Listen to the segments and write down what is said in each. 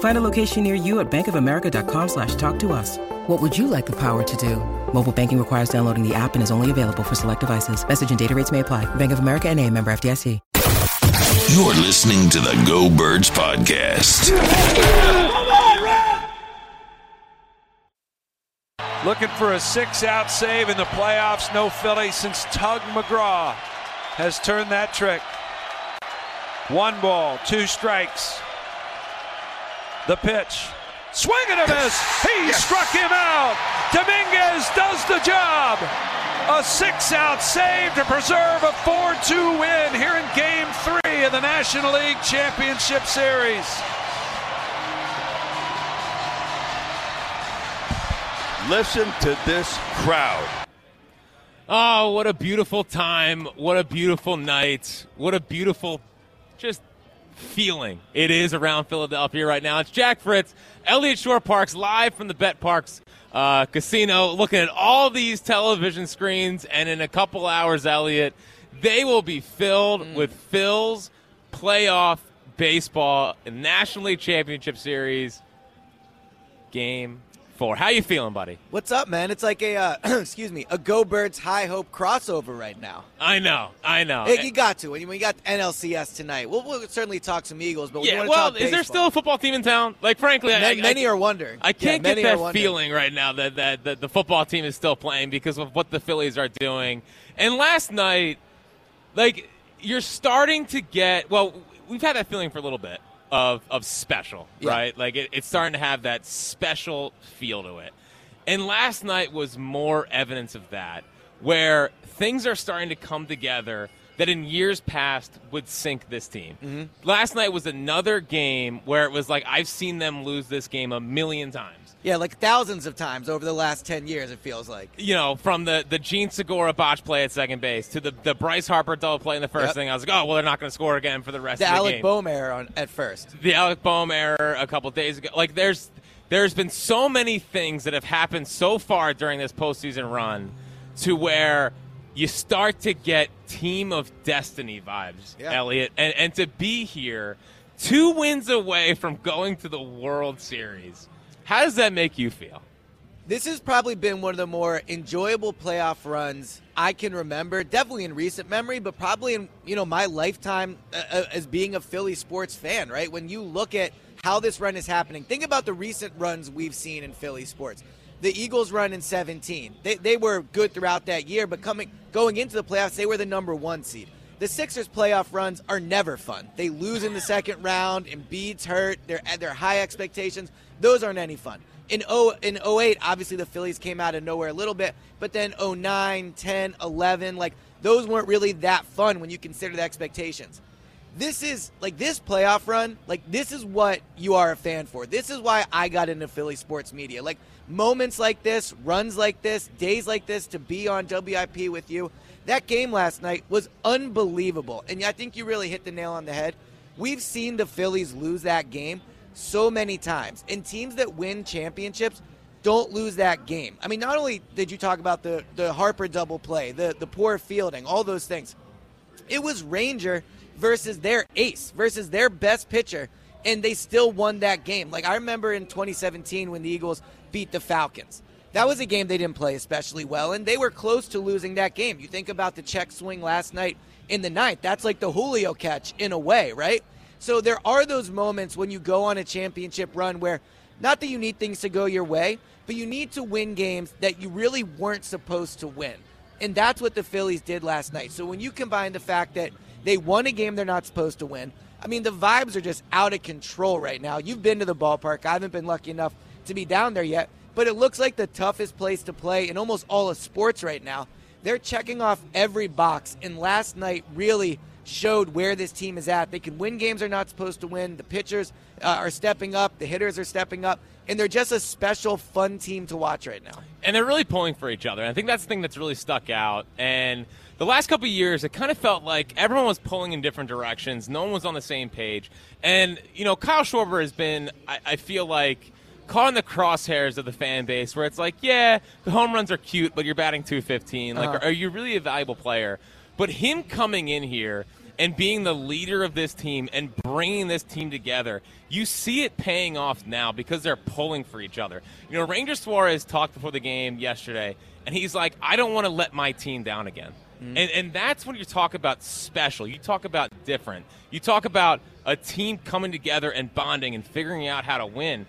Find a location near you at bankofamerica.com slash talk to us. What would you like the power to do? Mobile banking requires downloading the app and is only available for select devices. Message and data rates may apply. Bank of America and a member FDIC. You're listening to the Go Birds podcast. Looking for a six out save in the playoffs. No Philly since Tug McGraw has turned that trick. One ball, two strikes. The pitch. Swing and a miss. He struck him out. Dominguez does the job. A six out save to preserve a 4 2 win here in game three of the National League Championship Series. Listen to this crowd. Oh, what a beautiful time. What a beautiful night. What a beautiful just feeling it is around Philadelphia right now. It's Jack Fritz, Elliot Shorr-Parks, live from the BetParx uh, Casino, looking at all these television screens. And in a couple hours, Elliott, they will be filled Mm. with Phil's playoff baseball National League Championship Series game How you feeling, buddy? What's up, man? It's like a uh, excuse me, a Go Birds High Hope crossover right now. I know, I know. Hey, you got to when you, when you got NLCS tonight. We'll, we'll certainly talk some Eagles, but yeah, want to well, is there still a football team in town? Like, frankly, I, many, I, many I, are wondering. I can't Yeah, get that feeling right now that, that, that the football team is still playing because of what the Phillies are doing. And last night, like, you're starting to get, well, we've had that feeling for a little bit of, of special, Yeah. right? Like, it, it's starting to have that special feel to it. And last night was more evidence of that, where things are starting to come together that in years past would sink this team. Mm-hmm. Last night was another game where it was like, I've seen them lose this game a million times. Yeah, like thousands of times over the last ten years. It feels like. You know, from the, the Jean Segura botch play at second base to the, the Bryce Harper double play in the first Yep. thing, I was like, oh, well, they're not going to score again for the rest of The of the Alec game. Bohm error on, at first. the Alec Bohm error a couple days ago. Like there's there's been so many things that have happened so far during this postseason run to where you start to get team of destiny vibes, Yeah. Elliot. And and to be here, two wins away from going to the World Series. How does that make you feel? This has probably been one of the more enjoyable playoff runs I can remember. Definitely in recent memory, but probably in you know my lifetime uh, uh, as being a Philly sports fan. Right when you look at how this run is happening, think about the recent runs we've seen in Philly sports. The Eagles run in 17. They, they were good throughout that year, but coming going into the playoffs, they were the number one seed. The Sixers playoff runs are never fun. They lose in the second round, and Embiid's hurt, they're at their high expectations. Those aren't any fun. In 0, in 08, obviously the Phillies came out of nowhere a little bit, but then 09, 10, 11, like those weren't really that fun when you consider the expectations. This is like this playoff run, like this is what you are a fan for. This is why I got into Philly sports media. Like moments like this, runs like this, days like this to be on WIP with you. That game last night was unbelievable. And I think you really hit the nail on the head. We've seen the Phillies lose that game so many times. And teams that win championships, don't lose that game. I mean, not only did you talk about the the Harper double play, the the poor fielding, all those things. It was Ranger versus their ace, versus their best pitcher, and they still won that game. Like I remember in 2017 when the Eagles beat the Falcons. That was a game they didn't play especially well, and they were close to losing that game. You think about the check swing last night in the ninth. That's like the Julio catch in a way, right? So there are those moments when you go on a championship run where not that you need things to go your way, but you need to win games that you really weren't supposed to win. And that's what the Phillies did last night. So when you combine the fact that they won a game they're not supposed to win, I mean, the vibes are just out of control right now. You've been to the ballpark. I haven't been lucky enough to be down there yet, but it looks like the toughest place to play in almost all of sports right now. They're checking off every box, and last night really showed where this team is at. They can win games they're not supposed to win. The pitchers uh, are stepping up, the hitters are stepping up, and they're just a special, fun team to watch right now. And they're really pulling for each other. I think that's the thing that's really stuck out. And the last couple years, it kind of felt like everyone was pulling in different directions. No one was on the same page. And, you know, Kyle Schwarber has been, I, I feel like, caught in the crosshairs of the fan base where it's like, yeah, the home runs are cute, but you're batting 215. Like, uh-huh. are, are you really a valuable player? But him coming in here and being the leader of this team and bringing this team together, you see it paying off now because they're pulling for each other. You know, Ranger Suarez talked before the game yesterday, and he's like, I don't want to let my team down again. Mm-hmm. And, and that's when you talk about special. You talk about different. You talk about a team coming together and bonding and figuring out how to win.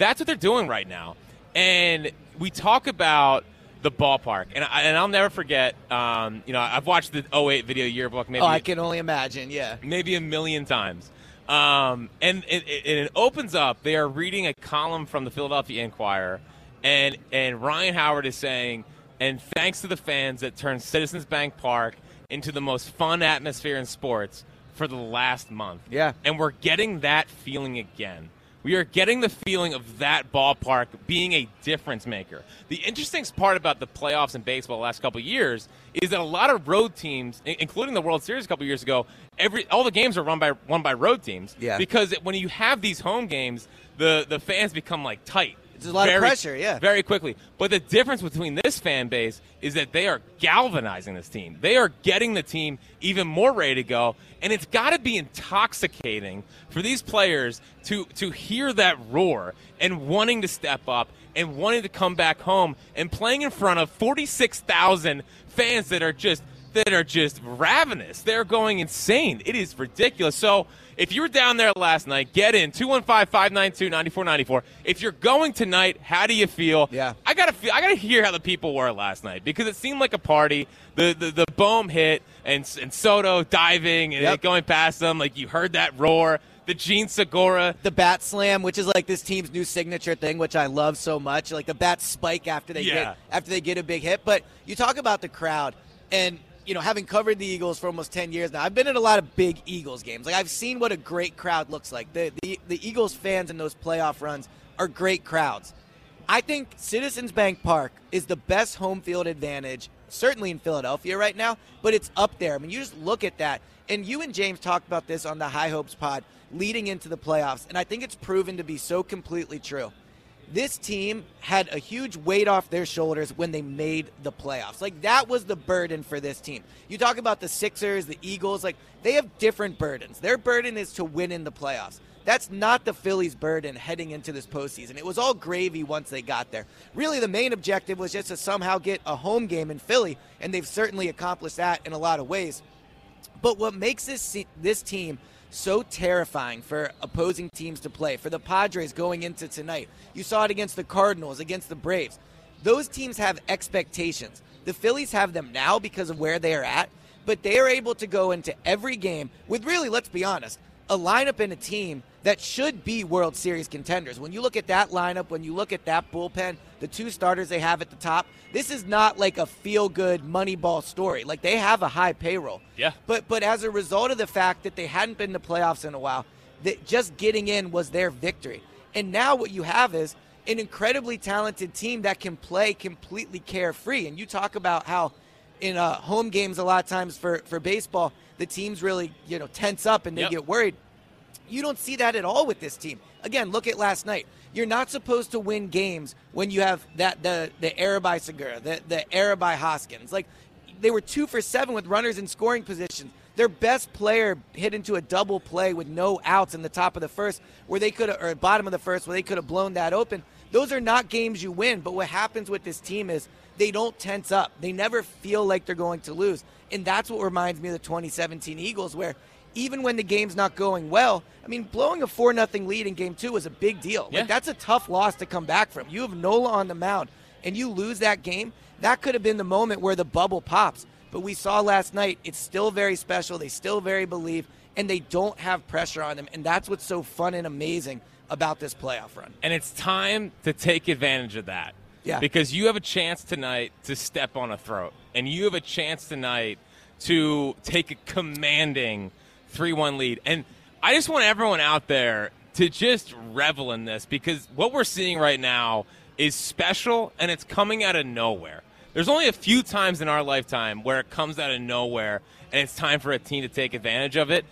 That's what they're doing right now. And we talk about the ballpark. And, I, and I'll never forget, um, you know, I've watched the 08 video yearbook maybe. Oh, I can only imagine, yeah. Maybe a million times. Um, and it, it, it, opens up, they are reading a column from the Philadelphia Inquirer, and, and Ryan Howard is saying, and thanks to the fans that turned Citizens Bank Park into the most fun atmosphere in sports for the last month. Yeah. And we're getting that feeling again. We are getting the feeling of that ballpark being a difference maker. The interesting part about the playoffs in baseball the last couple years is that a lot of road teams, including the World Series a couple years ago, every all the games are run by run by road teams. Yeah. Because when you have these home games, the the fans become like tight. There's a lot very, of pressure, yeah. Very quickly. But the difference between this fan base is that they are galvanizing this team. They are getting the team even more ready to go. And it's got to be intoxicating for these players to, to hear that roar and wanting to step up and wanting to come back home and playing in front of 46,000 fans that are just that are just ravenous. They're going insane. It is ridiculous. So if you were down there last night, get in 215-592-9494. If you're going tonight, how do you feel? Yeah. I gotta feel I gotta hear how the people were last night because it seemed like a party. The the, the boom hit and and Soto diving and Yep. going past them, like you heard that roar. The Jean Segura. The bat slam, which is like this team's new signature thing, which I love so much. Like the bat spike after they Yeah. get after they get a big hit. But you talk about the crowd and you know, having covered the Eagles for almost 10 years now, I've been in a lot of big Eagles games. Like, I've seen what a great crowd looks like. The, the, the Eagles fans in those playoff runs are great crowds. I think Citizens Bank Park is the best home field advantage, certainly in Philadelphia right now, but it's up there. I mean, you just look at that. And you and James talked about this on the High Hopes pod leading into the playoffs, and I think it's proven to be so completely true this team had a huge weight off their shoulders when they made the playoffs. Like that was the burden for this team. You talk about the Sixers, the Eagles, like they have different burdens. Their burden is to win in the playoffs. That's not the Phillies' burden heading into this postseason. It was all gravy once they got there. Really, the main objective was just to somehow get a home game in Philly, and they've certainly accomplished that in a lot of ways. But what makes this this team so terrifying for opposing teams to play. For the Padres going into tonight, you saw it against the Cardinals, against the Braves. Those teams have expectations. The Phillies have them now because of where they are at, but they are able to go into every game with really, let's be honest, a lineup and a team that should be World Series contenders. When you look at that lineup, when you look at that bullpen, the two starters they have at the top, this is not like a feel good Moneyball story. Like they have a high payroll. Yeah. But but as a result of the fact that they hadn't been to playoffs in a while, that just getting in was their victory. And now what you have is an incredibly talented team that can play completely carefree. And you talk about how in uh, home games a lot of times for, for baseball, the teams really, you know, tense up and they Yep. get worried. You don't see that at all with this team. Again, look at last night. You're not supposed to win games when you have that the the Arabai Segura, the the Arabai Hoskins. Like they were two for seven with runners in scoring positions. Their best player hit into a double play with no outs in the top of the first, where they could have, or bottom of the first, where they could have blown that open. Those are not games you win. But what happens with this team is they don't tense up. They never feel like they're going to lose, and that's what reminds me of the 2017 Eagles, where even when the game's not going well, I mean, blowing a four nothing lead in game two was a big deal. Yeah. Like that's a tough loss to come back from. You have Nola on the mound, and you lose that game. That could have been the moment where the bubble pops. But we saw last night, it's still very special. They still very believe, and they don't have pressure on them. And that's what's so fun and amazing about this playoff run. And it's time to take advantage of that. Yeah. Because you have a chance tonight to step on a throat. And you have a chance tonight to take a commanding 3 1 lead. And I just want everyone out there to just revel in this because what we're seeing right now is special and it's coming out of nowhere. There's only a few times in our lifetime where it comes out of nowhere and it's time for a team to take advantage of it.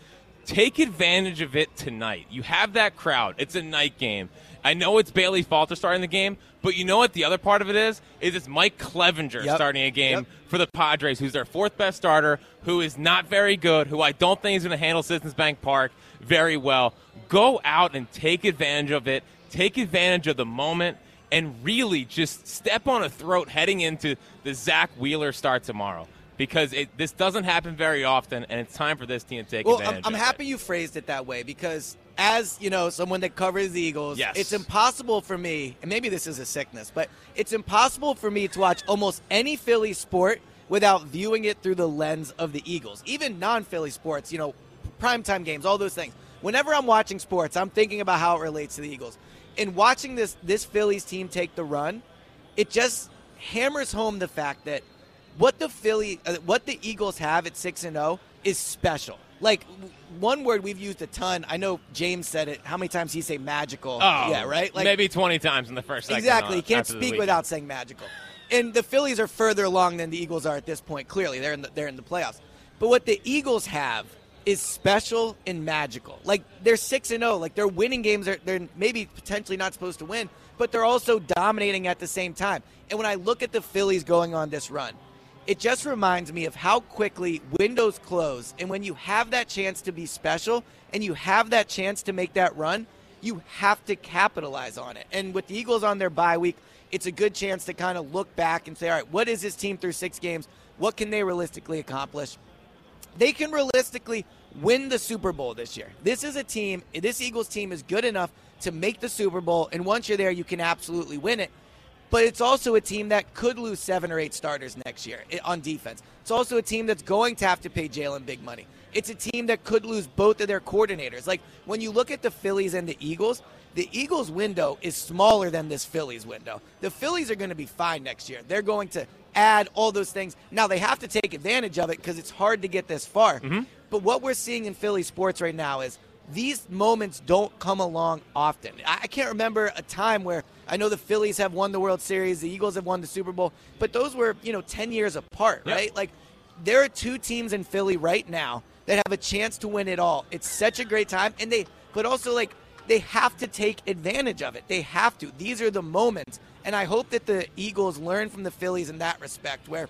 Take advantage of it tonight. You have that crowd. It's a night game. I know it's Bailey Falter starting the game, but you know what the other part of it is? Is it's Mike Clevinger Yep. starting a game Yep. for the Padres, who's their fourth best starter, who is not very good, who I don't think is going to handle Citizens Bank Park very well. Go out and take advantage of it. Take advantage of the moment and really just step on a throat heading into the Zack Wheeler start tomorrow. Because it, this doesn't happen very often, and it's time for this team to take Well, I'm. I'm of happy it. you phrased it that way because, as you know, someone that covers the Eagles, Yes. it's impossible for me, and maybe this is a sickness, but it's impossible for me to watch almost any Philly sport without viewing it through the lens of the Eagles. Even non-Philly sports, you know, primetime games, all those things. Whenever I'm watching sports, I'm thinking about how it relates to the Eagles. And watching this this Phillies team take the run, it just hammers home the fact that what the Philly, uh, what the Eagles have at six and zero is special. Like one word we've used a ton. I know James said it. How many times he say magical? Oh, yeah, right. Like maybe 20 times in the first exactly. You can't speak without saying magical. And the Phillies are further along than the Eagles are at this point. Clearly, they're in the, they're in the playoffs. But what the Eagles have is special and magical. Like they're six and zero. Like they're winning games. They're, they're maybe potentially not supposed to win, but they're also dominating at the same time. And when I look at the Phillies going on this run, it just reminds me of how quickly windows close. And when you have that chance to be special and you have that chance to make that run, you have to capitalize on it. And with the Eagles on their bye week, it's a good chance to kind of look back and say, all right, what is this team through six games? What can they realistically accomplish? They can realistically win the Super Bowl this year. This is a team, this Eagles team is good enough to make the Super Bowl. And once you're there, you can absolutely win it but it's also a team that could lose seven or eight starters next year on defense. It's also a team that's going to have to pay Jalen big money. It's a team that could lose both of their coordinators. Like when you look at the Phillies and the Eagles, the Eagles' window is smaller than this Phillies window. The Phillies are going to be fine next year. They're going to add all those things. Now they have to take advantage of it because it's hard to get this far. Mm-hmm. But what we're seeing in Philly sports right now is these moments don't come along often. I can't remember a time where I know the Phillies have won the World Series, the Eagles have won the Super Bowl, but those were, you know, 10 years apart, Yep. right? Like there are two teams in Philly right now that have a chance to win it all. It's such a great time and they but also like they have to take advantage of it. They have to. These are the moments. And I hope that the Eagles learn from the Phillies in that respect where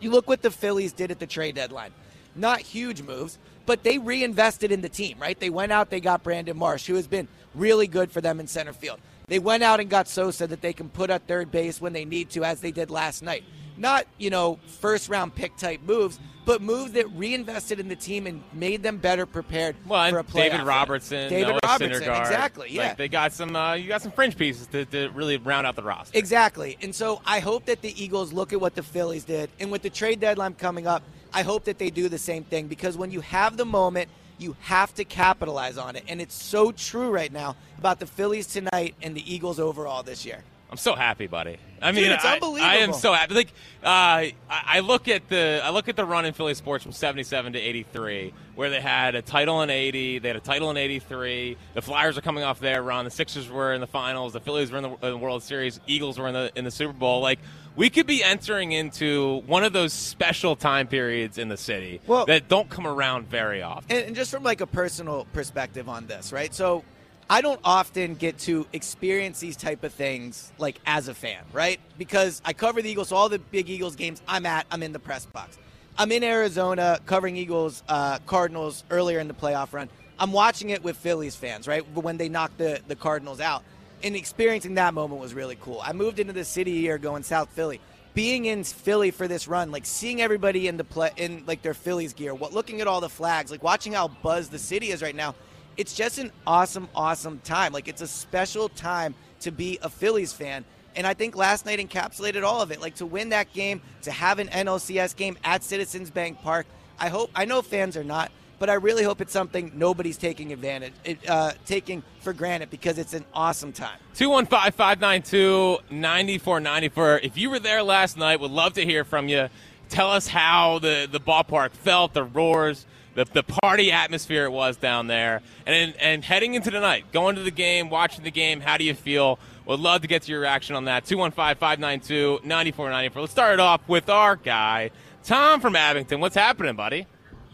you look what the Phillies did at the trade deadline. Not huge moves, but they reinvested in the team, right? They went out, they got Brandon Marsh, who has been really good for them in center field. They went out and got Sosa that they can put at third base when they need to, as they did last night. Not, you know, first round pick type moves, but moves that reinvested in the team and made them better prepared Well, for a playoff David. Robertson, David Noah Robertson, Syndergaard. exactly. Yeah, Like they got some, uh, you got some fringe pieces to, to really round out the roster. Exactly. And so I hope that the Eagles look at what the Phillies did. And with the trade deadline coming up, I hope that they do the same thing because when you have the moment, you have to capitalize on it. And it's so true right now about the Phillies tonight and the Eagles overall this year. I'm so happy, buddy. I mean, Dude, it's I, unbelievable. I am so happy. Like, uh, I, I look at the I look at the run in Philly sports from '77 to '83, where they had a title in '80, they had a title in '83. The Flyers are coming off their run. The Sixers were in the finals. The Phillies were in the, in the World Series. Eagles were in the in the Super Bowl. Like, we could be entering into one of those special time periods in the city Well- that don't come around very often. And, and just from like a personal perspective on this, right? So I don't often get to experience these type of things like as a fan, right? Because I cover the Eagles, so all the big Eagles games I'm at, I'm in the press box. I'm in Arizona covering Eagles, uh, Cardinals earlier in the playoff run. I'm watching it with Phillies fans, right? When they knocked the, the Cardinals out. And experiencing that moment was really cool. I moved into the city here going South Philly. Being in Philly for this run, like seeing everybody in the play in like their Phillies gear, what looking at all the flags, like watching how buzzed the city is right now it's just an awesome, awesome time. Like it's a special time to be a Phillies fan. And I think last night encapsulated all of it. Like to win that game, to have an NLCS game at Citizens Bank Park. I hope, I know fans are not, but I really hope it's something nobody's taking advantage, uh, taking for granted because it's an awesome time. 215 592 9494. If you were there last night, would love to hear from you. Tell us how the, the ballpark felt, the roars, the, the party atmosphere it was down there. And, and heading into the night, going to the game, watching the game, how do you feel? Would love to get to your reaction on that. 215 592 9494. Let's start it off with our guy, Tom from Abington. What's happening, buddy?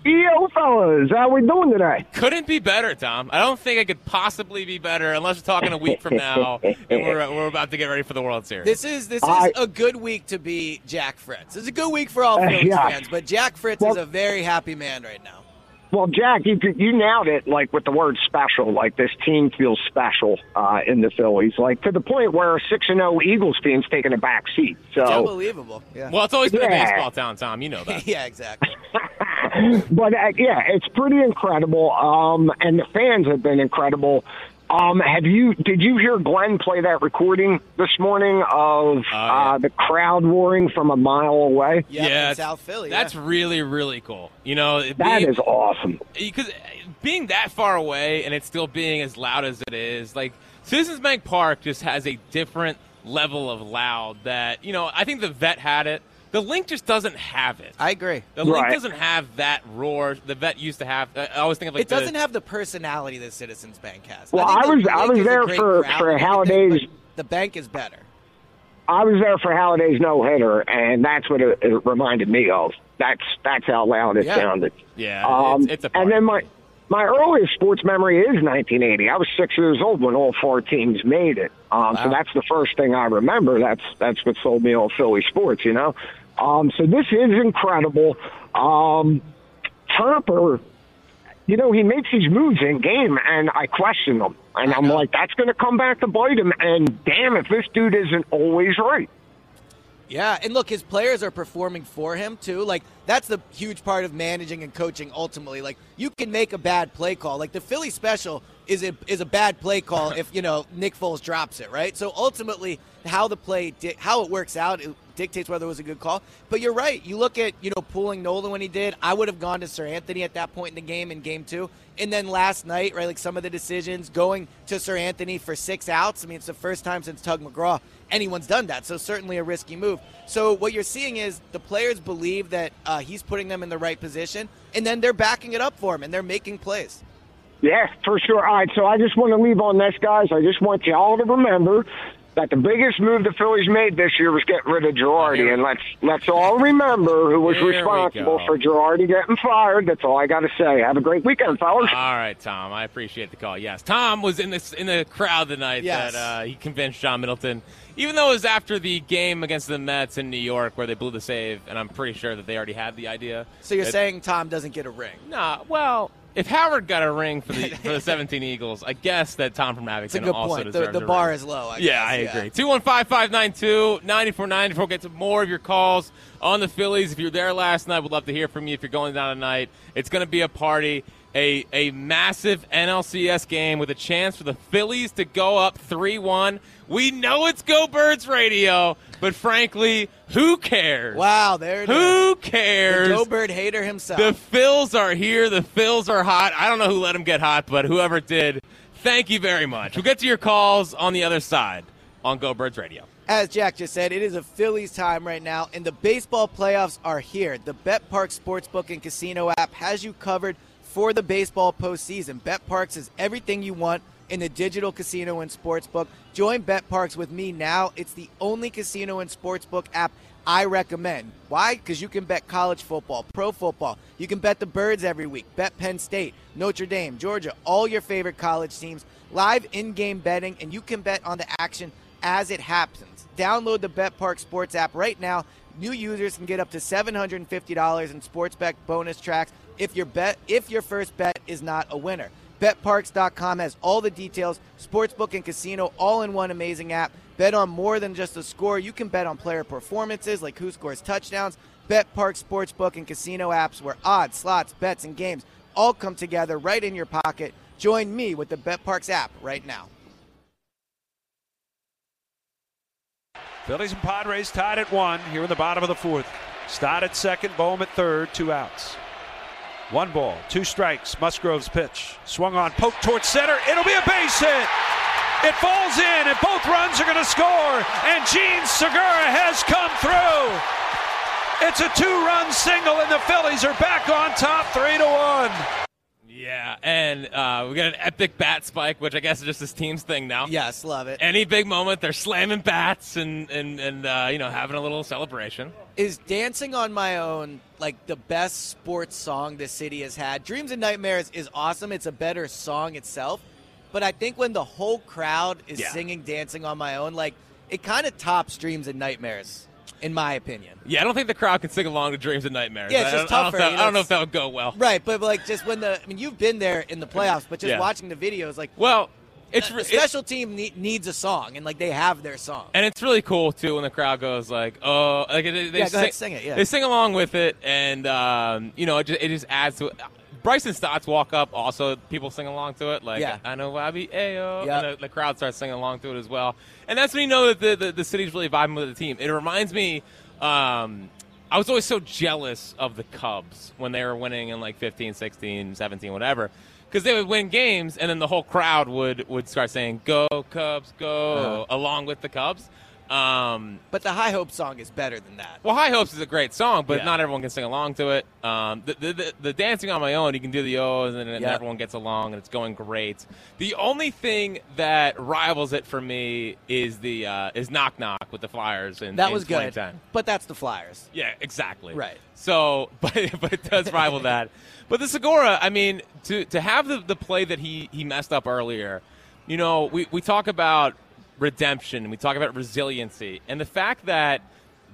Yo, fellas, how we doing today? Couldn't be better, Tom. I don't think I could possibly be better unless we're talking a week from now and we're, we're about to get ready for the World Series. This is this is I, a good week to be Jack Fritz. It's a good week for all Phillies uh, yeah. fans, but Jack Fritz well, is a very happy man right now. Well, Jack, you you nailed it. Like with the word special, like this team feels special uh, in the Phillies, like to the point where a six and zero oh Eagles fans taking a back seat. So it's unbelievable. Yeah. Well, it's always been yeah. a baseball town, Tom. You know that. yeah, exactly. But uh, yeah, it's pretty incredible. Um, and the fans have been incredible. Um, have you? Did you hear Glenn play that recording this morning of uh, yeah. uh, the crowd roaring from a mile away? Yep, yeah, South Philly. That's yeah. really really cool. You know, that being, is awesome. Because being that far away and it's still being as loud as it is, like Citizens Bank Park just has a different level of loud that you know. I think the vet had it. The Linc just doesn't have it. I agree. The right. Linc doesn't have that roar. The vet used to have. I always think of like it doesn't have the personality that Citizens Bank has. Well, I, I was I was there for for Halladay's. The bank is better. I was there for Halladay's no hitter, and that's what it, it, reminded me of. That's that's how loud it yeah. sounded. Yeah, um, it's, it's a. And then my my earliest sports memory is 1980. I was six years old when all four teams made it. Um, wow. So that's the first thing I remember. That's that's what sold me on Philly sports. You know. Um, so this is incredible. Um, Topper, you know, he makes these moves in game, and I question them. And I'm like, that's going to come back to bite him. And damn, if this dude isn't always right. Yeah, and look, his players are performing for him too. Like that's the huge part of managing and coaching. Ultimately, like you can make a bad play call. Like the Philly special is a is a bad play call if you know Nick Foles drops it, right? So ultimately, how the play how it works out it dictates whether it was a good call. But you're right. You look at you know pulling Nolan when he did. I would have gone to Sir Anthony at that point in the game in game two. And then last night, right, like some of the decisions going to Sir Anthony for six outs. I mean, it's the first time since Tug McGraw anyone's done that. So certainly a risky move. So what you're seeing is the players believe that uh, Uh, he's putting them in the right position, and then they're backing it up for him, and they're making plays. Yeah, for sure. All right, so I just want to leave on this, guys. I just want you all to remember that the biggest move the Phillies made this year was getting rid of Girardi, and let's let's all remember who was responsible for Girardi getting fired. That's all I got to say. Have a great weekend, fellas. All right, Tom. I appreciate the call. Yes, Tom was in this in the crowd tonight yes. that uh, he convinced John Middleton, even though it was after the game against the Mets in New York where they blew the save, and I'm pretty sure that they already had the idea. So you're that, saying Tom doesn't get a ring? Nah. Well if Howard got a ring for the for the 17 Eagles, I guess that Tom from Abington It's a good also point. The, the bar ring. is low. I yeah, guess. I agree. 215-592-9490. We'll get to more of your calls on the Phillies. If you're there last night, we'd love to hear from you. If you're going down tonight, it's going to be a party. A, a massive NLCS game with a chance for the Phillies to go up 3 1. We know it's Go Birds Radio, but frankly, who cares? Wow, there it who is. cares? The Go Bird hater himself. The Phils are here. The Phils are hot. I don't know who let them get hot, but whoever did, thank you very much. We'll get to your calls on the other side on Go Birds Radio. As Jack just said, it is a Phillies time right now, and the baseball playoffs are here. The BetParx Sportsbook and Casino app has you covered for the baseball postseason. BetParx is everything you want in the digital casino and sportsbook. Join BetParx with me now. It's the only casino and sportsbook app I recommend. Why? Because you can bet college football, pro football. You can bet the birds every week. Bet Penn State, Notre Dame, Georgia, all your favorite college teams. live in-game betting, and you can bet on the action as it happens. Download the Bet BetParx Sports app right now. New users can get up to $750 in sports bet bonus tracks if your bet if your first bet is not a winner. BetParx.com has all the details, sportsbook and casino, all in one amazing app. Bet on more than just a score. You can bet on player performances, like who scores touchdowns. BetParx Sportsbook and casino apps where odds, slots, bets, and games all come together right in your pocket. Join me with the BetParks app right now. Phillies and Padres tied at one here in the bottom of the fourth. Stott at second, Bohm at third, two outs. One ball, two strikes. Musgrove's pitch. Swung on, poked towards center. It'll be a base hit. It falls in, and both runs are going to score. And Jean Segura has come through. It's a two run single, and the Phillies are back on top, three to one. Yeah, and uh, we got an epic bat spike, which I guess is just this team's thing now. Yes, love it. Any big moment, they're slamming bats and and and uh, you know having a little celebration. Is "Dancing on My Own" like the best sports song the city has had? "Dreams and Nightmares" is awesome. It's a better song itself, but I think when the whole crowd is Yeah. singing "Dancing on My Own," like it kind of tops "Dreams and Nightmares," in my opinion. Yeah, I don't think the crowd can sing along to "Dreams and Nightmares." Yeah, it's I just don't- I don't tougher, know if that- you know, I don't know if that would go well. Right, but like just when the I mean you've been there in the playoffs, but just Yeah. watching the videos, like Well, it's a, special team ne- needs a song, and like they have their song. And it's really cool too when the crowd goes like, "Oh, like they, they Yeah, go sing, ahead, sing it, yeah. They sing along with it, and um, you know, it just, it just adds to it. Bryson Stott's walk up, also people sing along to it. Like, Yeah. I know Bobby Ayo, Yep. and the, the crowd starts singing along to it as well. And that's when you know that the, the, the city's really vibing with the team. It reminds me. Um, I was always so jealous of the Cubs when they were winning in like 15, 16, 17, whatever. Because they would win games, and then the whole crowd would, would start saying, Go, Cubs, go, Uh-huh. along with the Cubs. Um, But the High Hope song is better than that. well, High Hopes is a great song, but Yeah. not everyone can sing along to it. Um, the, the, the, the dancing on my own, you can do the O's, and, and Yeah. everyone gets along, and it's going great. The only thing that rivals it for me is the uh, is knock knock with the Flyers. In, That was good, 2010. but that's the Flyers. Yeah, exactly. Right. So, but but it does rival that. But the Segura, I mean, to to have the, the play that he he messed up earlier, you know, we, we talk about redemption and we talk about resiliency and the fact that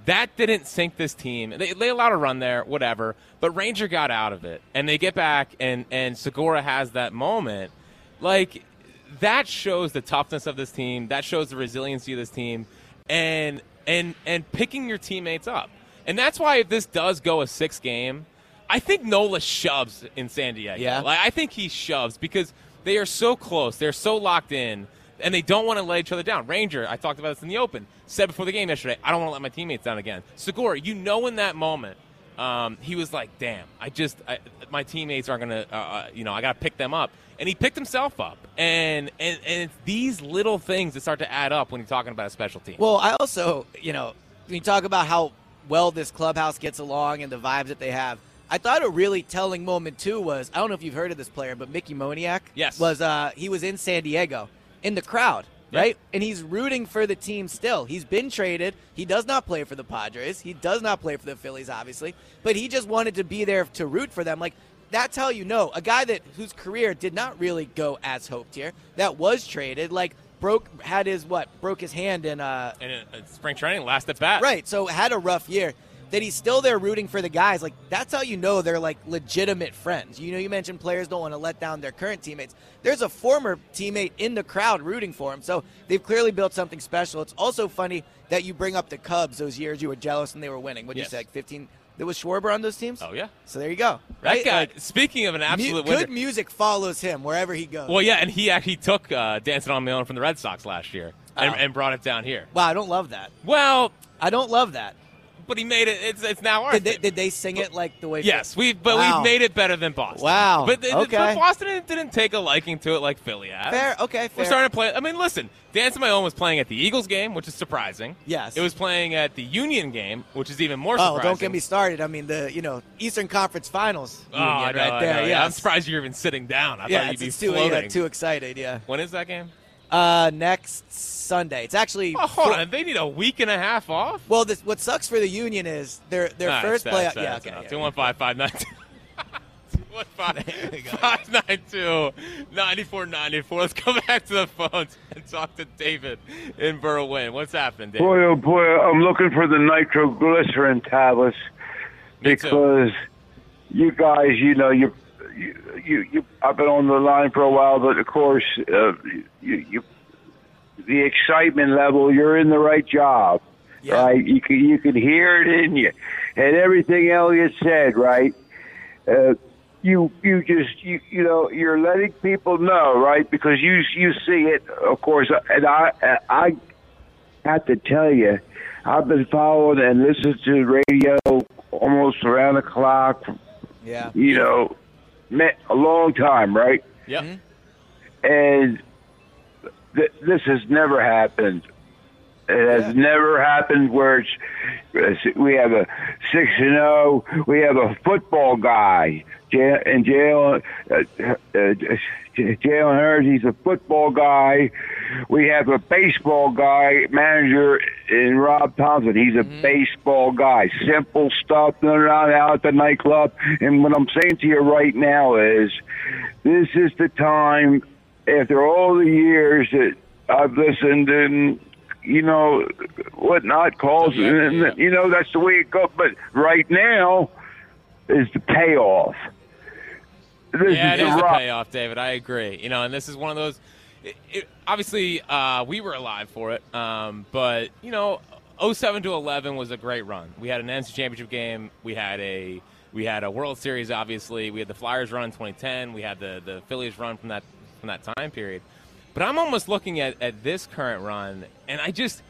that didn't sink this team. They, they allowed a run there, whatever, but Ranger got out of it and they get back and and Segura has that moment. Like that shows the toughness of this team. That shows the resiliency of this team, and and and picking your teammates up. And that's why if this does go a six game, I think Nola shoves in San Diego. Yeah. like, I think he shoves because they are so close. They're so locked in. And they don't want to let each other down. Ranger, I talked about this in the open, said before the game yesterday, I don't want to let my teammates down again. Segura, you know in that moment, um, he was like, "Damn, I just I, my teammates aren't gonna, uh, uh, you know, I got to pick them up." And he picked himself up, and and and it's these little things that start to add up when you're talking about a special team. Well, I also, you know, when you talk about how well this clubhouse gets along and the vibes that they have, I thought a really telling moment too was I don't know if you've heard of this player, but Mickey Moniak Yes. was uh, he was in San Diego in the crowd. Yeah. Right? And he's rooting for the team still. He's been traded. He does not play for the Padres. He does not play for the Phillies, obviously. But he just wanted to be there to root for them. Like, that's how you know. A guy that whose career did not really go as hoped here, that was traded, like broke had his what? Broke his hand in uh in it, it's spring training, last at bat. Right. So had a rough year. That he's still there rooting for the guys. Like that's how you know they're like legitimate friends. You know, you mentioned players don't want to let down their current teammates. There's a former teammate in the crowd rooting for him. So they've clearly built something special. It's also funny that you bring up the Cubs those years you were jealous and they were winning. What Yes. you say, like 15? There was Schwarber on those teams. Oh yeah. So there you go. That Right. guy. Like, speaking of an mu- absolute good winner, music follows him wherever he goes. well, yeah, and he actually took uh, "Dancing on My Own" from the Red Sox last year and, Oh. and brought it down here. Wow, I don't love that. Well, I don't love that. But he made it. It's it's now our Did they, did they sing it like the way? Yes, we but Wow. we've made it better than Boston. Wow. But, Okay. but Boston didn't, didn't take a liking to it like Philly has. Fair. Okay. Fair. We're starting to play. I mean, listen, Dance on My Own was playing at the Eagles game, which is surprising. Yes. It was playing at the Union game, which is even more Oh, surprising. don't get me started. I mean, the you know Eastern Conference Finals. Oh, know, right there. Yeah, I'm surprised you're even sitting down. I yeah, thought it's, you'd be too, floating. yeah, too excited. Yeah. when is that game? Uh, next Sunday. It's actually. Oh, hold on. They need a week and a half off. Well, this, what sucks for the Union is their their All right, first that's- playoff. that's Yeah, enough. okay. yeah. Two one five five nine. 592 9494. Let's go back to the phones and talk to David in Berwyn. What's happening, David? Boy, oh boy, I'm looking for the nitroglycerin tablets Me too. because you guys, you know, you, you, you, you, I've been on the line for a while, but of course, uh, you, you, the excitement level, you're in the right job, Yeah. right? You can, you can hear it in you, and everything Elliot said, right? Uh, you you just you you know you're letting people know right because you you see it of course and I I have to tell you I've been following and listening to radio almost around the clock Yeah. you know me- a long time right Yeah. Mm-hmm. and th- this has never happened. It has never happened where it's, we have a six and zero. We have a football guy, and Jalen uh, uh, Jalen Hurts. He's a football guy. We have a baseball guy manager in Rob Thomson. He's a baseball guy. Simple stuff. They're not out at the nightclub. And what I'm saying to you right now is, this is the time after all the years that I've listened and you know whatnot calls Yeah, and yeah. you know that's the way it goes. But right now is the payoff. This Yeah, is it the is the payoff, David. I agree. You know, and this is one of those. It, it, obviously, uh, we were alive for it, um, but you know, 07 to 11 was a great run. We had an NC championship game. We had a we had a World Series. Obviously, we had the Flyers run in 2010. We had the the Phillies run from that from that time period. But I'm almost looking at, at this current run, and I just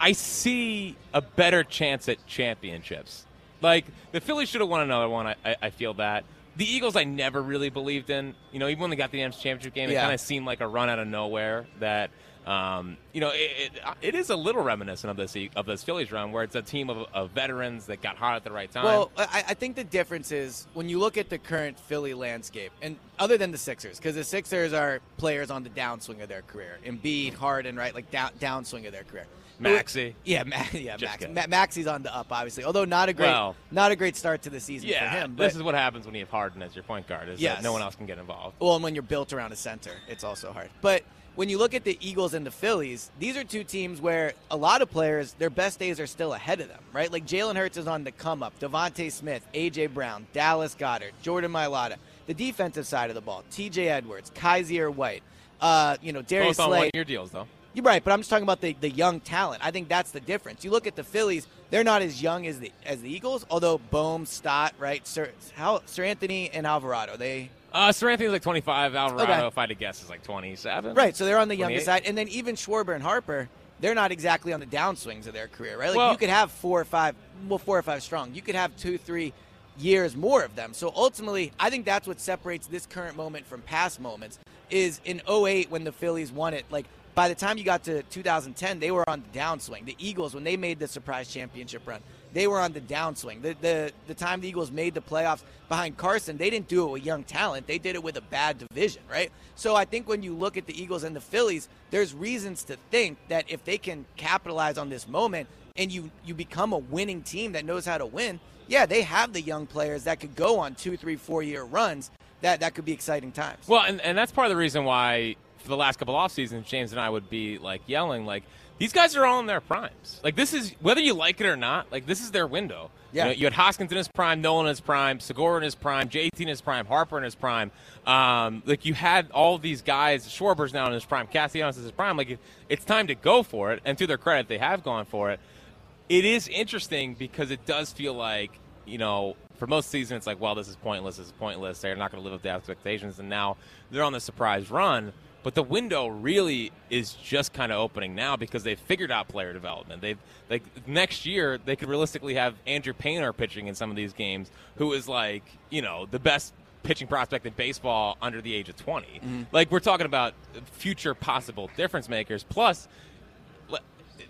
I see a better chance at championships. Like the Phillies should have won another one. I, I, I feel that the Eagles I never really believed in. You know, even when they got the NFC Championship game, it Yeah. kind of seemed like a run out of nowhere. That um, you know, it, it, it is a little reminiscent of this of this Phillies run, where it's a team of, of veterans that got hot at the right time. Well, I, I think the difference is when you look at the current Philly landscape, and other than the Sixers, because the Sixers are players on the downswing of their career. Embiid, Harden, right, like down, downswing of their career. Maxey, Yeah, Ma- yeah, Max. Ma- Maxey's on the up, obviously. Although not a great, Well- not a great start to the season yeah, for him. this is what happens when you have Harden as your point guard. Is Yes. that no one else can get involved. Well, and when you're built around a center, it's also hard. But when you look at the Eagles and the Phillies, these are two teams where a lot of players, their best days are still ahead of them, right? Like Jalen Hurts is on the come up, DeVonta Smith, AJ Brown, Dallas Goedert, Jordan Mailata. The defensive side of the ball, TJ Edwards, Kyzir White, uh, you know, Darius Both on Slay. one year deals though. You're right, but I'm just talking about the, the young talent. I think that's the difference. You look at the Phillies; they're not as young as the as the Eagles. Although Bohm, Stott, right, Sir, how, Sir Anthony and Alvarado, they Uh, Sir like 25. Alvarado, Okay. if I had to guess, is like 27. Right, so they're on the younger side, and then even Schwarber and Harper, they're not exactly on the downswings of their career, right? Like Well- you could have four or five, well, four or five strong. You could have two, three years more of them. So ultimately, I think that's what separates this current moment from past moments. Is in 08 when the Phillies won it, like by the time you got to 2010, they were on the downswing. The Eagles, when they made the surprise championship run, they were on the downswing. The the the time the Eagles made the playoffs behind Carson, they didn't do it with young talent. They did it with a bad division, right? So I think when you look at the Eagles and the Phillies, there's reasons to think that if they can capitalize on this moment and you you become a winning team that knows how to win, yeah, they have the young players that could go on two, three, four year runs. That that could be exciting times. Well, and, and that's part of the reason why for the last couple off seasons, James and I would be like yelling, like these guys are all in their primes. Like this is whether you like it or not, like this is their window. Yeah. You, know, you had Hoskins in his prime, Nolan in his prime, Segura in his prime, JT in his prime, Harper in his prime. Um, like you had all these guys. Schwarber's now in his prime, Castellanos in his prime. Like it, it's time to go for it. And to their credit, they have gone for it. It is interesting because it does feel like you know for most seasons it's like, well, this is pointless. This is pointless. They're not going to live up to expectations, and now they're on the surprise run. But the window really is just kind of opening now because they've figured out player development. They've like next year they could realistically have Andrew Painter pitching in some of these games, who is like you know the best pitching prospect in baseball under the age of 20. Mm-hmm. Like we're talking about future possible difference makers. Plus,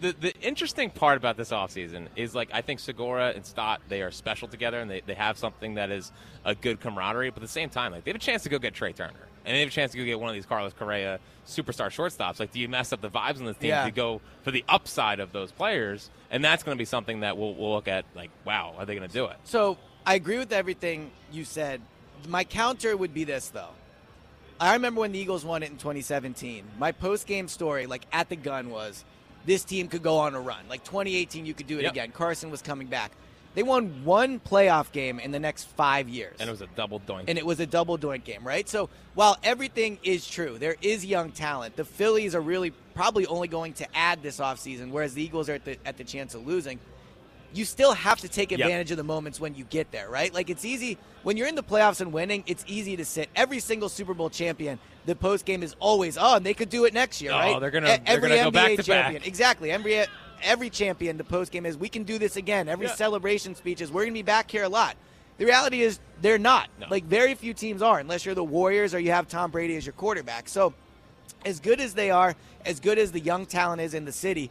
the the interesting part about this offseason is like I think Segura and Stott they are special together and they, they have something that is a good camaraderie, but at the same time, like they have a chance to go get Trea Turner. And they have a chance to go get one of these Carlos Correa superstar shortstops. Like, do you mess up the vibes on this team Yeah. to go for the upside of those players? And that's going to be something that we'll, we'll look at. Like, wow, are they going to do it? So I agree with everything you said My counter would be this though. I remember when the Eagles won it in 2017. My post game story, like at the gun, was this team could go on a run. Like 2018, you could do it Yep. again. Carson was coming back. They won one playoff game in the next five years. And it was a double doink. and it was a double doink game, right? So while everything is true, there is young talent. The Phillies are really probably only going to add this offseason, whereas the Eagles are at the, at the chance of losing. You still have to take Yep. advantage of the moments when you get there, right? Like it's easy when you're in the playoffs and winning. It's easy to sit. Every single Super Bowl champion, the post game is always, oh, and they could do it next year, Oh, right? they're gonna- they're every gonna go NBA back to champion, back. exactly. Every every champion, the post game is, we can do this again. Every Yeah. celebration speeches, we're gonna be back here a lot. The reality is they're not. No. Like very few teams are, unless you're the Warriors or you have Tom Brady as your quarterback. So, as good as they are, as good as the young talent is in the city,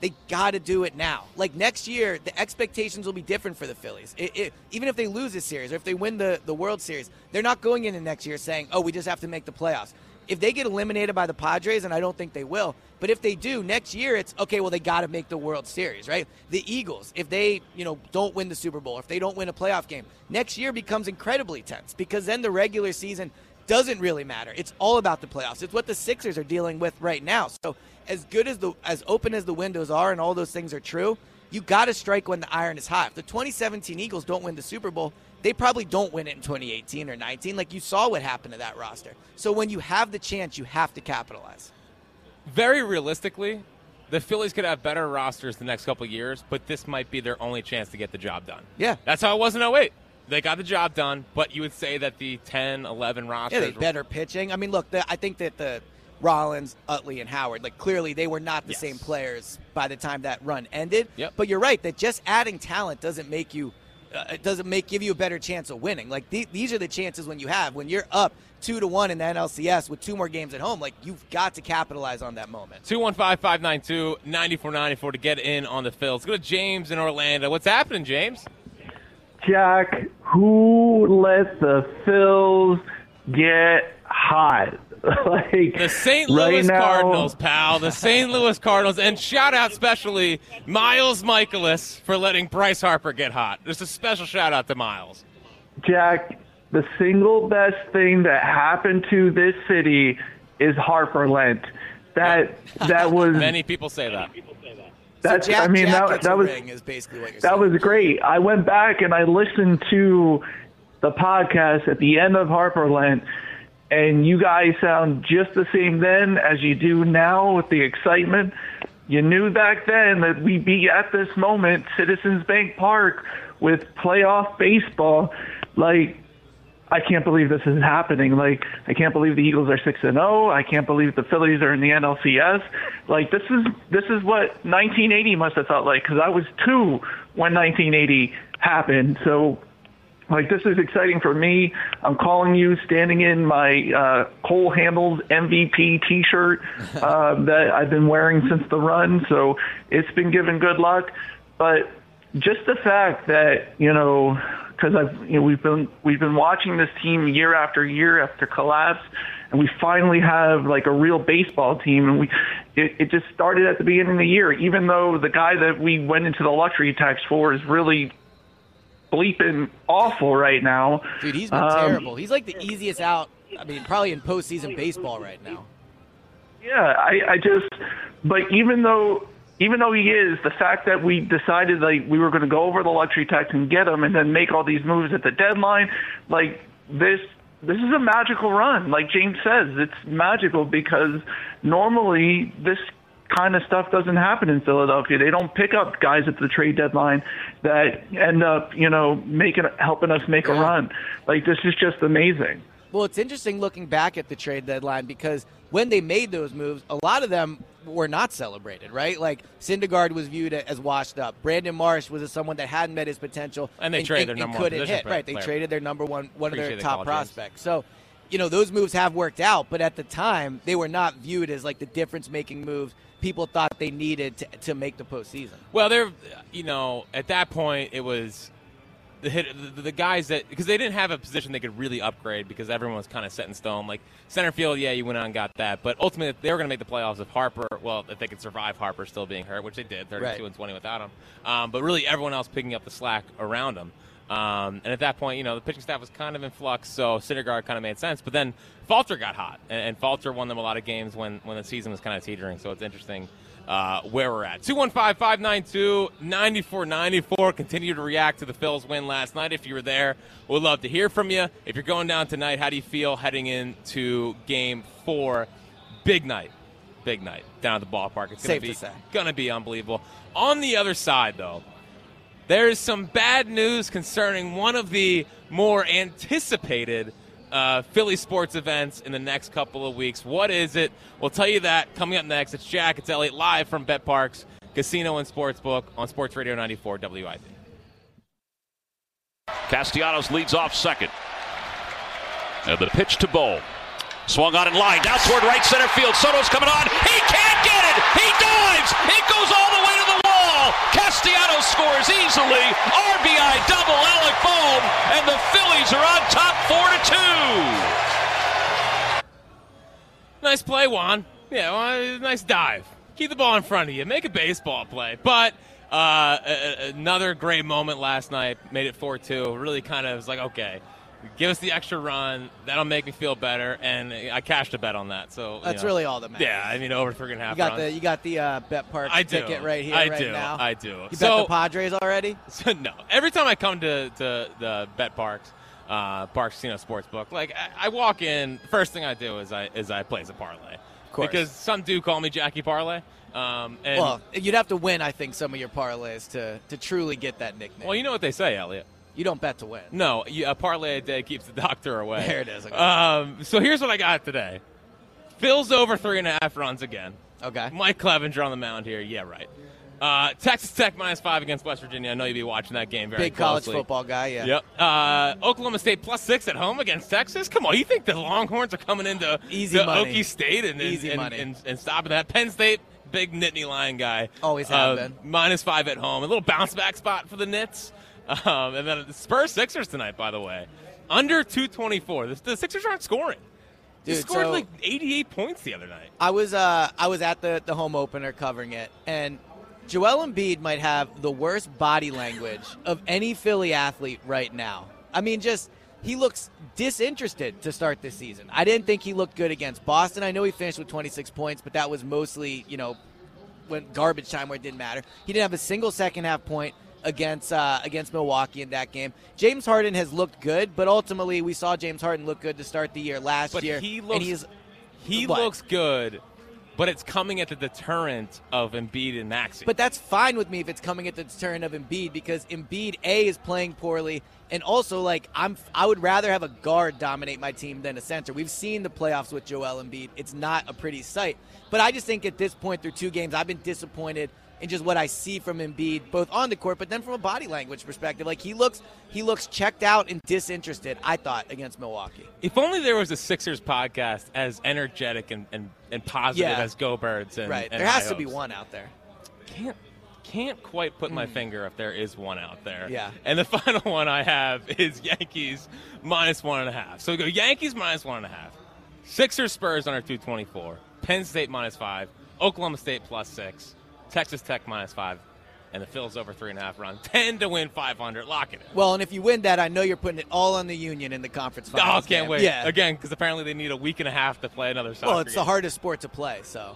they got to do it now. Like next year, the expectations will be different for the Phillies. It, it, even if they lose this series or if they win the, the World Series, they're not going into next year saying, oh, we just have to make the playoffs. If they get eliminated by the Padres, and I don't think they will, but if they do next year, it's okay. Well, they got to make the World Series, right? The Eagles, if they you know don't win the Super Bowl, if they don't win a playoff game, next year becomes incredibly tense because then the regular season doesn't really matter. It's all about the playoffs. It's what the Sixers are dealing with right now. So as good as the as open as the windows are and all those things are true, you got to strike when the iron is hot. If the 2017 Eagles don't win the Super Bowl, they probably don't win it in 2018 or 19. Like you saw what happened to that roster. So when you have the chance, you have to capitalize. Very realistically, the Phillies could have better rosters the next couple of years, but this might be their only chance to get the job done. Yeah. That's how it was in 08. They got the job done, but you would say that the 10, 11 Yeah, rosters. they better pitching. I mean, look, the, I think that the Rollins, Utley, and Howard, like clearly they were not the Yes. same players by the time that run ended. Yep. But you're right that just adding talent doesn't make you, uh, it doesn't make give you a better chance of winning. Like the, these are the chances when you have when you're up two to one in the NLCS with two more games at home. Like you've got to capitalize on that moment. 215 592 9494 to get in on the Phils. Let's go to James in Orlando. What's happening, James? Jack, who let the Phils get hot? like The St. right Louis now- Cardinals, pal. The St. Louis Cardinals. And shout out specially Miles Mikolas for letting Bryce Harper get hot. Just a special shout out to Miles. Jack, the single best thing that happened to this city is Harper Lent. That that was Many people say that. that's so Jack, I mean Jack that that was is basically what you're that saying. was great. I went back and I listened to the podcast at the end of Harper Lent, and you guys sound just the same then as you do now with the excitement. You knew back then that we'd be at this moment, Citizens Bank Park, with playoff baseball. Like, I can't believe this is happening. Like, I can't believe the Eagles are six and zero. I can't believe the Phillies are in the NLCS. Like, this is this is what 1980 must have felt like because I was two when 1980 happened. So, like, this is exciting for me. I'm calling you, standing in my uh, Cole Hamels MVP T-shirt uh, that I've been wearing since the run. So it's been given good luck, but just the fact that you know because I've you know we've been we've been watching this team year after year after collapse, and we finally have like a real baseball team, and we it, it just started at the beginning of the year. Even though the guy that we went into the luxury tax for is really bleeping awful right now. Dude, he's been Um, terrible. He's like the easiest out. I mean, probably in postseason baseball right now. Yeah, I, I just, but even though, even though he is, the fact that we decided like we were going to go over the luxury tax and get him, and then make all these moves at the deadline, like this, this is a magical run. Like James says, it's magical because normally this kind of stuff doesn't happen in Philadelphia. They don't pick up guys at the trade deadline that end up, you know, making helping us make a run. Like this is just amazing. Well, it's interesting looking back at the trade deadline because when they made those moves, a lot of them were not celebrated, right? Like Syndergaard was viewed as washed up. Brandon Marsh was someone that hadn't met his potential And they traded their number one couldn't position hit. player- Right, they player. traded their number one, one of their the top prospects. So, you know, those moves have worked out, but at the time, they were not viewed as like the difference-making moves people thought they needed to, to make the postseason. Well, they're, you know, at that point, it was the hit, the, the guys that because they didn't have a position they could really upgrade because everyone was kind of set in stone. Like center field, yeah, you went on and got that, but ultimately they were going to make the playoffs if Harper, well, if they could survive Harper still being hurt, which they did, thirty-two Right. and twenty without him. Um, but really, everyone else picking up the slack around him. Um, and at that point, you know, the pitching staff was kind of in flux, so Syndergaard kind of made sense. But then Falter got hot, and, and Falter won them a lot of games when, when the season was kind of teetering. So it's interesting uh, where we're at. 215 592 9494. Continue to react to the Phils win last night if you were there. We'd love to hear from you. If you're going down tonight, how do you feel heading into game four? Big night. Big night down at the ballpark. It's gonna be. Gonna be unbelievable. On the other side, though, there's some bad news concerning one of the more anticipated uh, Philly sports events in the next couple of weeks. What is it? We'll tell you that coming up next. It's Jack. It's Elliot live from BetParx Casino and Sportsbook on Sports Radio 94 WIP. Castellanos leads off second. And the pitch to Bohm. Swung on in line, down toward right center field. Soto's coming on. He can't get it. He dives. It goes all the way to the wall. Castellanos scores easily. RBI double Alec Bohm. And the Phillies are on top four to two. Nice play, Juan. Yeah, well, nice dive. Keep the ball in front of you. Make a baseball play. But uh, another great moment last night. Made it 4 2. Really kind of was like, okay, give us the extra run. That'll make me feel better. And I cashed a bet on that. So you That's know. really all that matters. Yeah, I mean, over three and a half You got runs. the you got the uh, bet park I do. ticket right here, I right do. now. I do. You bet the Padres already? So, no. Every time I come to, to the BetParx, uh, Parx Casino Sportsbook, like I, I walk in, first thing I do is I is I place a parlay. Of course. Because some do call me Jackie Parlay. Um, and well, you'd have to win, I think, some of your parlays to to truly get that nickname. well, you know what they say, Elliot. You don't bet to win. No, you, a parlay a day keeps the doctor away. There it is. Okay. Um, so here's what I got today. Phil's over three and a half runs again. Okay. Mike Clevinger on the mound here. Yeah, right. Uh, Texas Tech minus five against West Virginia. I know you'll be watching that game very closely. Big college football guy, yeah. Yep. Uh, Oklahoma State plus six at home against Texas. Come on, you think the Longhorns are coming into Easy. Okie State and, and, Easy and, money. and, and stopping that? Penn State, big Nittany Lion guy. Always have Uh, been. Minus five at home. A little bounce back spot for the Nits. Um, and then the Spurs Sixers tonight, by the way. Under 224. The, the Sixers aren't scoring. They Dude, scored so- like 88 points the other night. I was uh I was at the the home opener covering it, and Joel Embiid might have the worst body language of any Philly athlete right now. I mean, just he looks disinterested to start this season. I didn't think he looked good against Boston. I know he finished with 26 points, but that was mostly you know when garbage time where it didn't matter. He didn't have a single second half point against uh, against Milwaukee in that game. James Harden has looked good, but ultimately we saw James Harden look good to start the year last But year. he and looks- he's He What? looks good, but it's coming at the deterrent of Embiid and Maxey. But that's fine with me if it's coming at the deterrent of Embiid because Embiid A is playing poorly and also like I'm I would rather have a guard dominate my team than a center. We've seen the playoffs with Joel Embiid. It's not a pretty sight. But I just think at this point through two games I've been disappointed in just what I see from Embiid both on the court but then from a body language perspective. Like he looks he looks checked out and disinterested, I thought, against Milwaukee. If only there was a Sixers podcast as energetic and, and, and positive Yeah. as Go Birds and right. and there has High to be one out there. Can't can't quite put my hmm. finger if there is one out there. Yeah. And the final one I have is Yankees minus one and a half. So we go Yankees minus one and a half. Sixers Spurs under two twenty four. Penn State minus five. Oklahoma State plus six. Texas Tech minus five. And the Phil's over three and a half run. Ten to win five hundred. Lock it in. Well, and if you win that, I know you're putting it all on the Union in the conference Oh, finals. can't game. wait. Yeah. Again, because apparently they need a week and a half to play another soccer Well, it's the hardest sport to play, so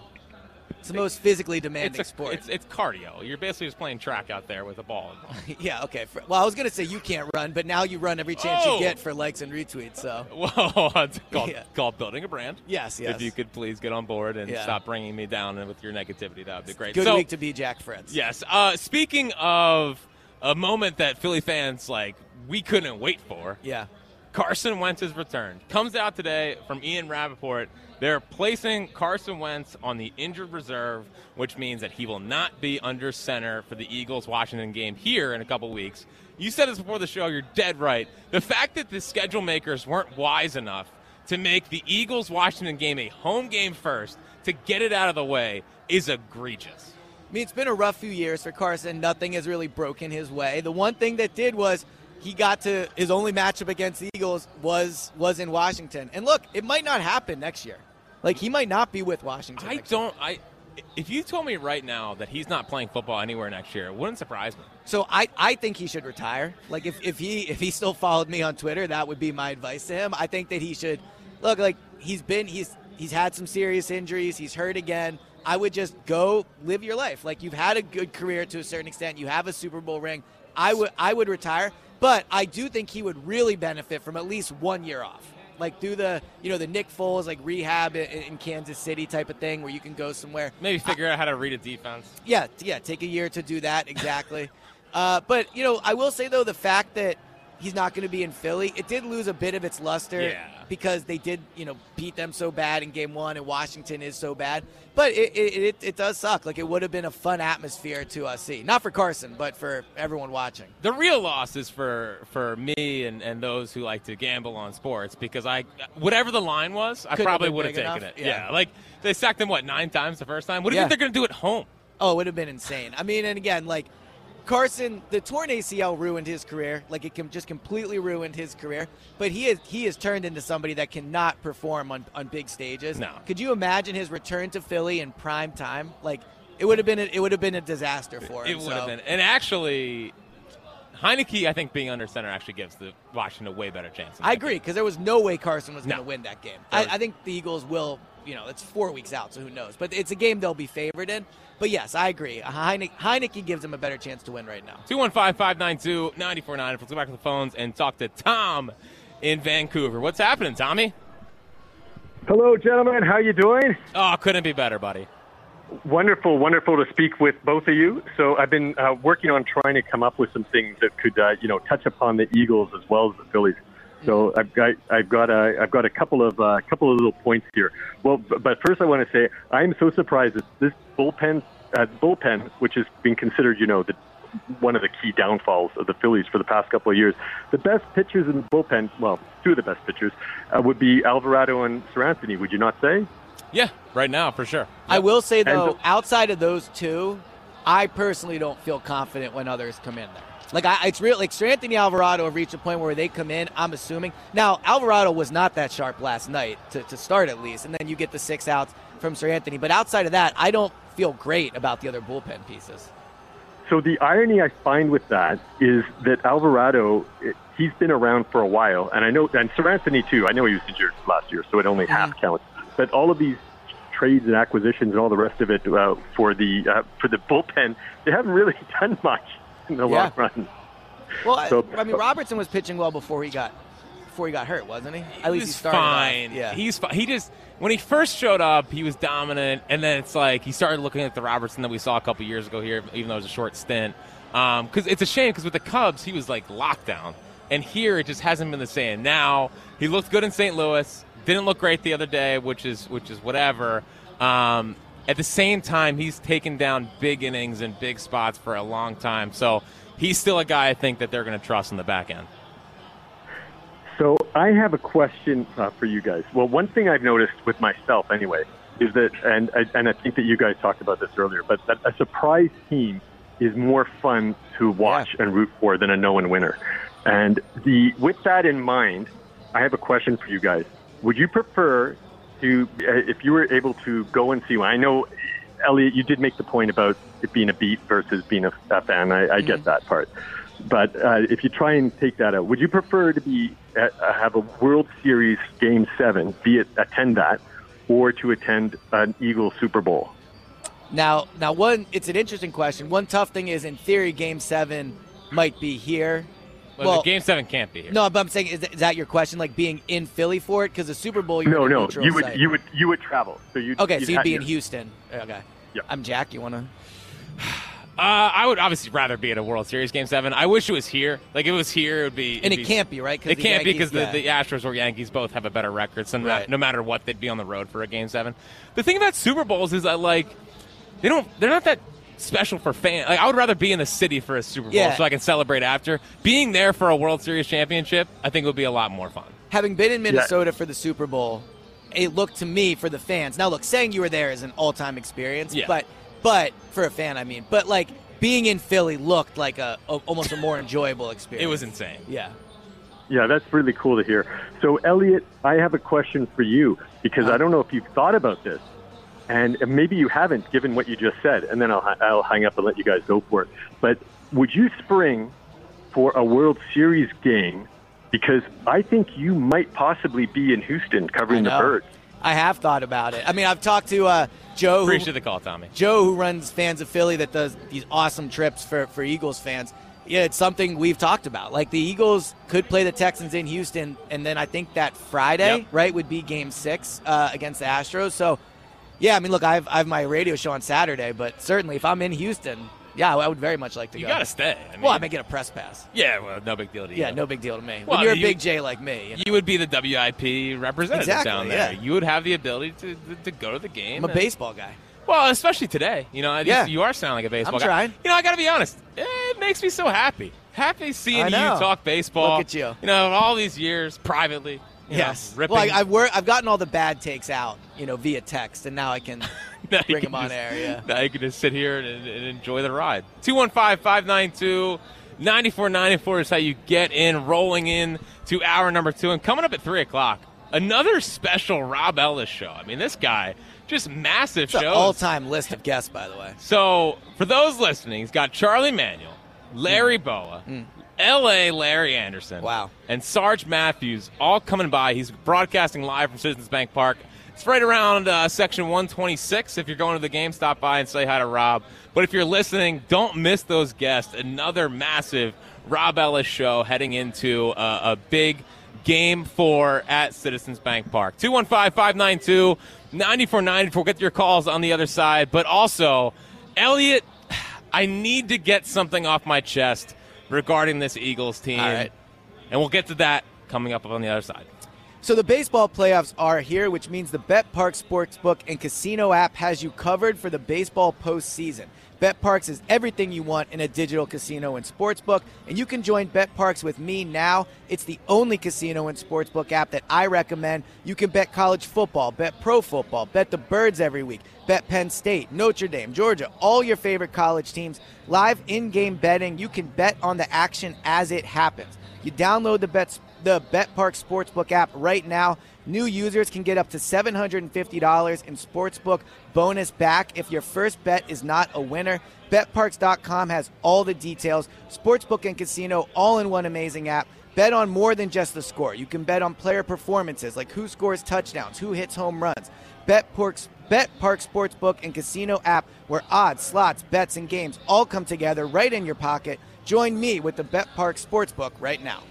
it's the most physically demanding it's a, sport. It's, it's cardio. You're basically just playing track out there with a ball. yeah, okay. Well, I was gonna say you can't run, but now you run every chance Oh! you get for likes and retweets. So Whoa, it's called, Yeah. called building a brand. Yes, yes. If you could please get on board and Yeah. stop bringing me down with your negativity, that would be great. good so, week to be Jack Fritz. Yes. Uh, speaking of a moment that Philly fans like, we couldn't wait for. Yeah. Carson Wentz Wentz's return comes out today from Ian Rapoport. They're placing Carson Wentz on the injured reserve, which means that he will not be under center for the Eagles Washington game here in a couple weeks. You said this before the show, you're dead right. The fact that the schedule makers weren't wise enough to make the Eagles Washington game a home game first to get it out of the way is egregious. I mean, it's been a rough few years for Carson. Nothing has really broken his way. The one thing that did was he got to his only matchup against the Eagles was was in Washington. And look, it might not happen next year. Like he might not be with Washington. I don't. I if you told me right now that he's not playing football anywhere next year, it wouldn't surprise me. So I, I think he should retire. Like if, if he if he still followed me on Twitter, that would be my advice to him. I think that he should look like he's been he's he's had some serious injuries. He's hurt again. I would just go live your life. Like you've had a good career to a certain extent. You have a Super Bowl ring. I would I would retire, but I do think he would really benefit from at least one year off. Like do the you know the Nick Foles like rehab in, in Kansas City type of thing where you can go somewhere. Maybe figure out how to read a defense. Yeah, yeah, take a year to do that exactly. uh, but you know, I will say though the fact that he's not going to be in Philly, it did lose a bit of its luster Yeah. because they did you know beat them so bad in Game One, and Washington is so bad. But it it, it, it does suck. Like it would have been a fun atmosphere to uh, see, not for Carson, but for everyone watching. The real loss is for for me and, and those who like to gamble on sports because I whatever the line was, I Couldn't probably would have taken enough? it. Yeah. like they sacked him what nine times the first time. What do you Yeah. think they're going to do at home? Oh, it would have been insane. I mean, and again, like Carson, the torn ACL ruined his career. Like it just completely ruined his career. But he is he has turned into somebody that cannot perform on, on big stages. No. Could you imagine his return to Philly in prime time? Like it would have been a, it would have been a disaster for him. It would have been. And actually, Heinicke, I think being under center actually gives the Washington a way better chance. I agree because there was no way Carson was going to win that game. I, I think the Eagles will. You know, it's four weeks out, so who knows? But it's a game they'll be favored in. But yes, I agree. Heinicke, Heinicke gives them a better chance to win right now. 215 592 949. Let's go back to the phones and talk to Tom in Vancouver. What's happening, Tommy? Hello, gentlemen. How you doing? Oh, couldn't be better, buddy. Wonderful, wonderful to speak with both of you. So I've been uh, working on trying to come up with some things that could, uh, you know, touch upon the Eagles as well as the Phillies. So I've got, I've got a, I've got a couple of, uh, couple of little points here. Well, but first I want to say I'm so surprised that this bullpen, uh, bullpen, which has been considered, you know, the one of the key downfalls of the Phillies for the past couple of years. The best pitchers in the bullpen, well, two of the best pitchers, uh, would be Alvarado and Seranthony. Would you not say? Yeah, right now for sure. I will say though, And outside of those two, I personally don't feel confident when others come in there. Like I, it's real. Like Seranthony Alvarado have reached a point where they come in. I'm assuming now Alvarado was not that sharp last night to, to start at least, and then you get the six outs from Seranthony. But outside of that, I don't feel great about the other bullpen pieces. So the irony I find with that is that Alvarado, he's been around for a while, and I know, and Seranthony too. I know he was injured last year, so it only half counts. But all of these trades and acquisitions and all the rest of it uh, for the uh, for the bullpen, they haven't really done much in the Yeah. long run. Well, I- So- I mean Robertson was pitching well before he got before he got hurt, wasn't he? At least he was started. off. fine. Yeah. he's fi- he just when he first showed up, he was dominant, and then it's like he started looking at the Robertson that we saw a couple years ago here, even though it was a short stint. Because it's a shame because with the Cubs, he was like lockdown, and here it just hasn't been the same. Now he looked good in St. Louis, didn't look great the other day, which is which is whatever. Um, at the same time, he's taken down big innings and big spots for a long time, so he's still a guy I think that they're going to trust in the back end. So I have a question uh, for you guys. Well, one thing I've noticed with myself, anyway, is that, and and I think that you guys talked about this earlier, but that a surprise team is more fun to watch and root for than a known winner. And the with that in mind, I have a question for you guys. Would you prefer to, uh, if you were able to go and see one? I know, Elliot, you did make the point about it being a beat versus being a, a fan. I, I get that part. But uh, if you try and take that out, would you prefer to be uh, have a World Series Game Seven, be it attend that, or to attend an Eagle Super Bowl? Now, now one, it's an interesting question. One tough thing is, in theory, Game Seven might be here. Well, the Game Seven can't be here. No, but I'm saying, is, is that your question? Like being in Philly for it? Because the Super Bowl, you're no, in no, you would site. you would you would travel. So you Okay, so you'd have- be in Houston. Okay. Yeah. I'm Jack. You want to? Uh, I would obviously rather be at a World Series Game Seven. I wish it was here. Like if it was here, it would be. And it'd it can't be, right? 'Cause It can't be because yeah. the, the Astros or Yankees both have a better record. So no, Right. no matter what, they'd be on the road for a Game Seven. The thing about Super Bowls is that like they don't. They're not that special for fans. Like I would rather be in the city for a Super Bowl Yeah. so I can celebrate after. Being there for a World Series championship, I think would be a lot more fun. Having been in Minnesota for the Super Bowl, it looked to me for the fans. Now, look, saying you were there is an all-time experience, Yeah. but but for a fan, I mean, but like being in Philly looked like a, a almost a more enjoyable experience. It was insane. Yeah. Yeah, that's really cool to hear. So, Elliot, I have a question for you because Uh-huh. I don't know if you've thought about this, and maybe you haven't, given what you just said, and then I'll, I'll hang up and let you guys go for it. But would you spring for a World Series game? Because I think you might possibly be in Houston covering the Birds. I have thought about it. I mean, I've talked to uh, Joe. Appreciate who, the call, Tommy. Joe, who runs Fans of Philly, that does these awesome trips for, for Eagles fans. Yeah, it's something we've talked about. Like the Eagles could play the Texans in Houston, and then I think that Friday, Yep. right, would be Game Six uh, against the Astros. So, yeah, I mean, look, I have, I have my radio show on Saturday, but certainly if I'm in Houston, yeah, I would very much like to You go. got to stay. I mean, well, I may get a press pass. yeah, well, no big deal to you. Yeah, no big deal to me. Well, when you're a you- big J like me, you know. You would be the WIP representative Exactly, down there. yeah. You would have the ability to, to, to go to the game. I'm a baseball guy. Well, especially today. You know, Yeah. you are sounding like a baseball I'm guy. trying. You know, I got to be honest. It makes me so happy. Happy seeing you talk baseball. Look at you. You know, all these years privately. You know, Yes. well, I, I've worked. I've gotten all the bad takes out, you know, via text, and now I can Now bring can them on just- air. Yeah. Now you can just sit here and, and enjoy the ride. 215 592 9494 is how you get in, rolling in to hour number two. And coming up at 3 o'clock, another special Rob Ellis show. I mean, this guy, just massive shows. all-time list of guests, by the way. So, for those listening, he's got Charlie Manuel, Larry mm. Bowa, mm. L.A. Larry Andersen. Wow. and Sarge Matthews all coming by. He's broadcasting live from Citizens Bank Park. It's right around uh, section 126. If you're going to the game, stop by and say hi to Rob. But if you're listening, don't miss those guests. Another massive Rob Ellis show heading into uh, a big game four at Citizens Bank Park. 215 592 9494. We'll get your calls on the other side. But also, Elliot, I need to get something off my chest regarding this Eagles team. Right. And we'll get to that coming up on the other side. So the baseball playoffs are here, which means the Bet Park Sportsbook and Casino app has you covered for the baseball postseason. BetParx is everything you want in a digital casino and sportsbook, and you can join BetParx with me now. It's the only casino and sportsbook app that I recommend. You can bet college football, bet pro football, bet the birds every week, bet Penn State, Notre Dame, Georgia, all your favorite college teams. Live in-game betting, you can bet on the action as it happens. You download the bets the Bet Park Sportsbook app right now. New users can get up to $750 in sportsbook bonus back if your first bet is not a winner. BetParx.com has all the details. Sportsbook and casino all in one amazing app. Bet on more than just the score. You can bet on player performances like who scores touchdowns, who hits home runs. BetParx, Bet Park Sportsbook and Casino app where odds, slots, bets, and games all come together right in your pocket. Join me with the Bet Park Sportsbook right now.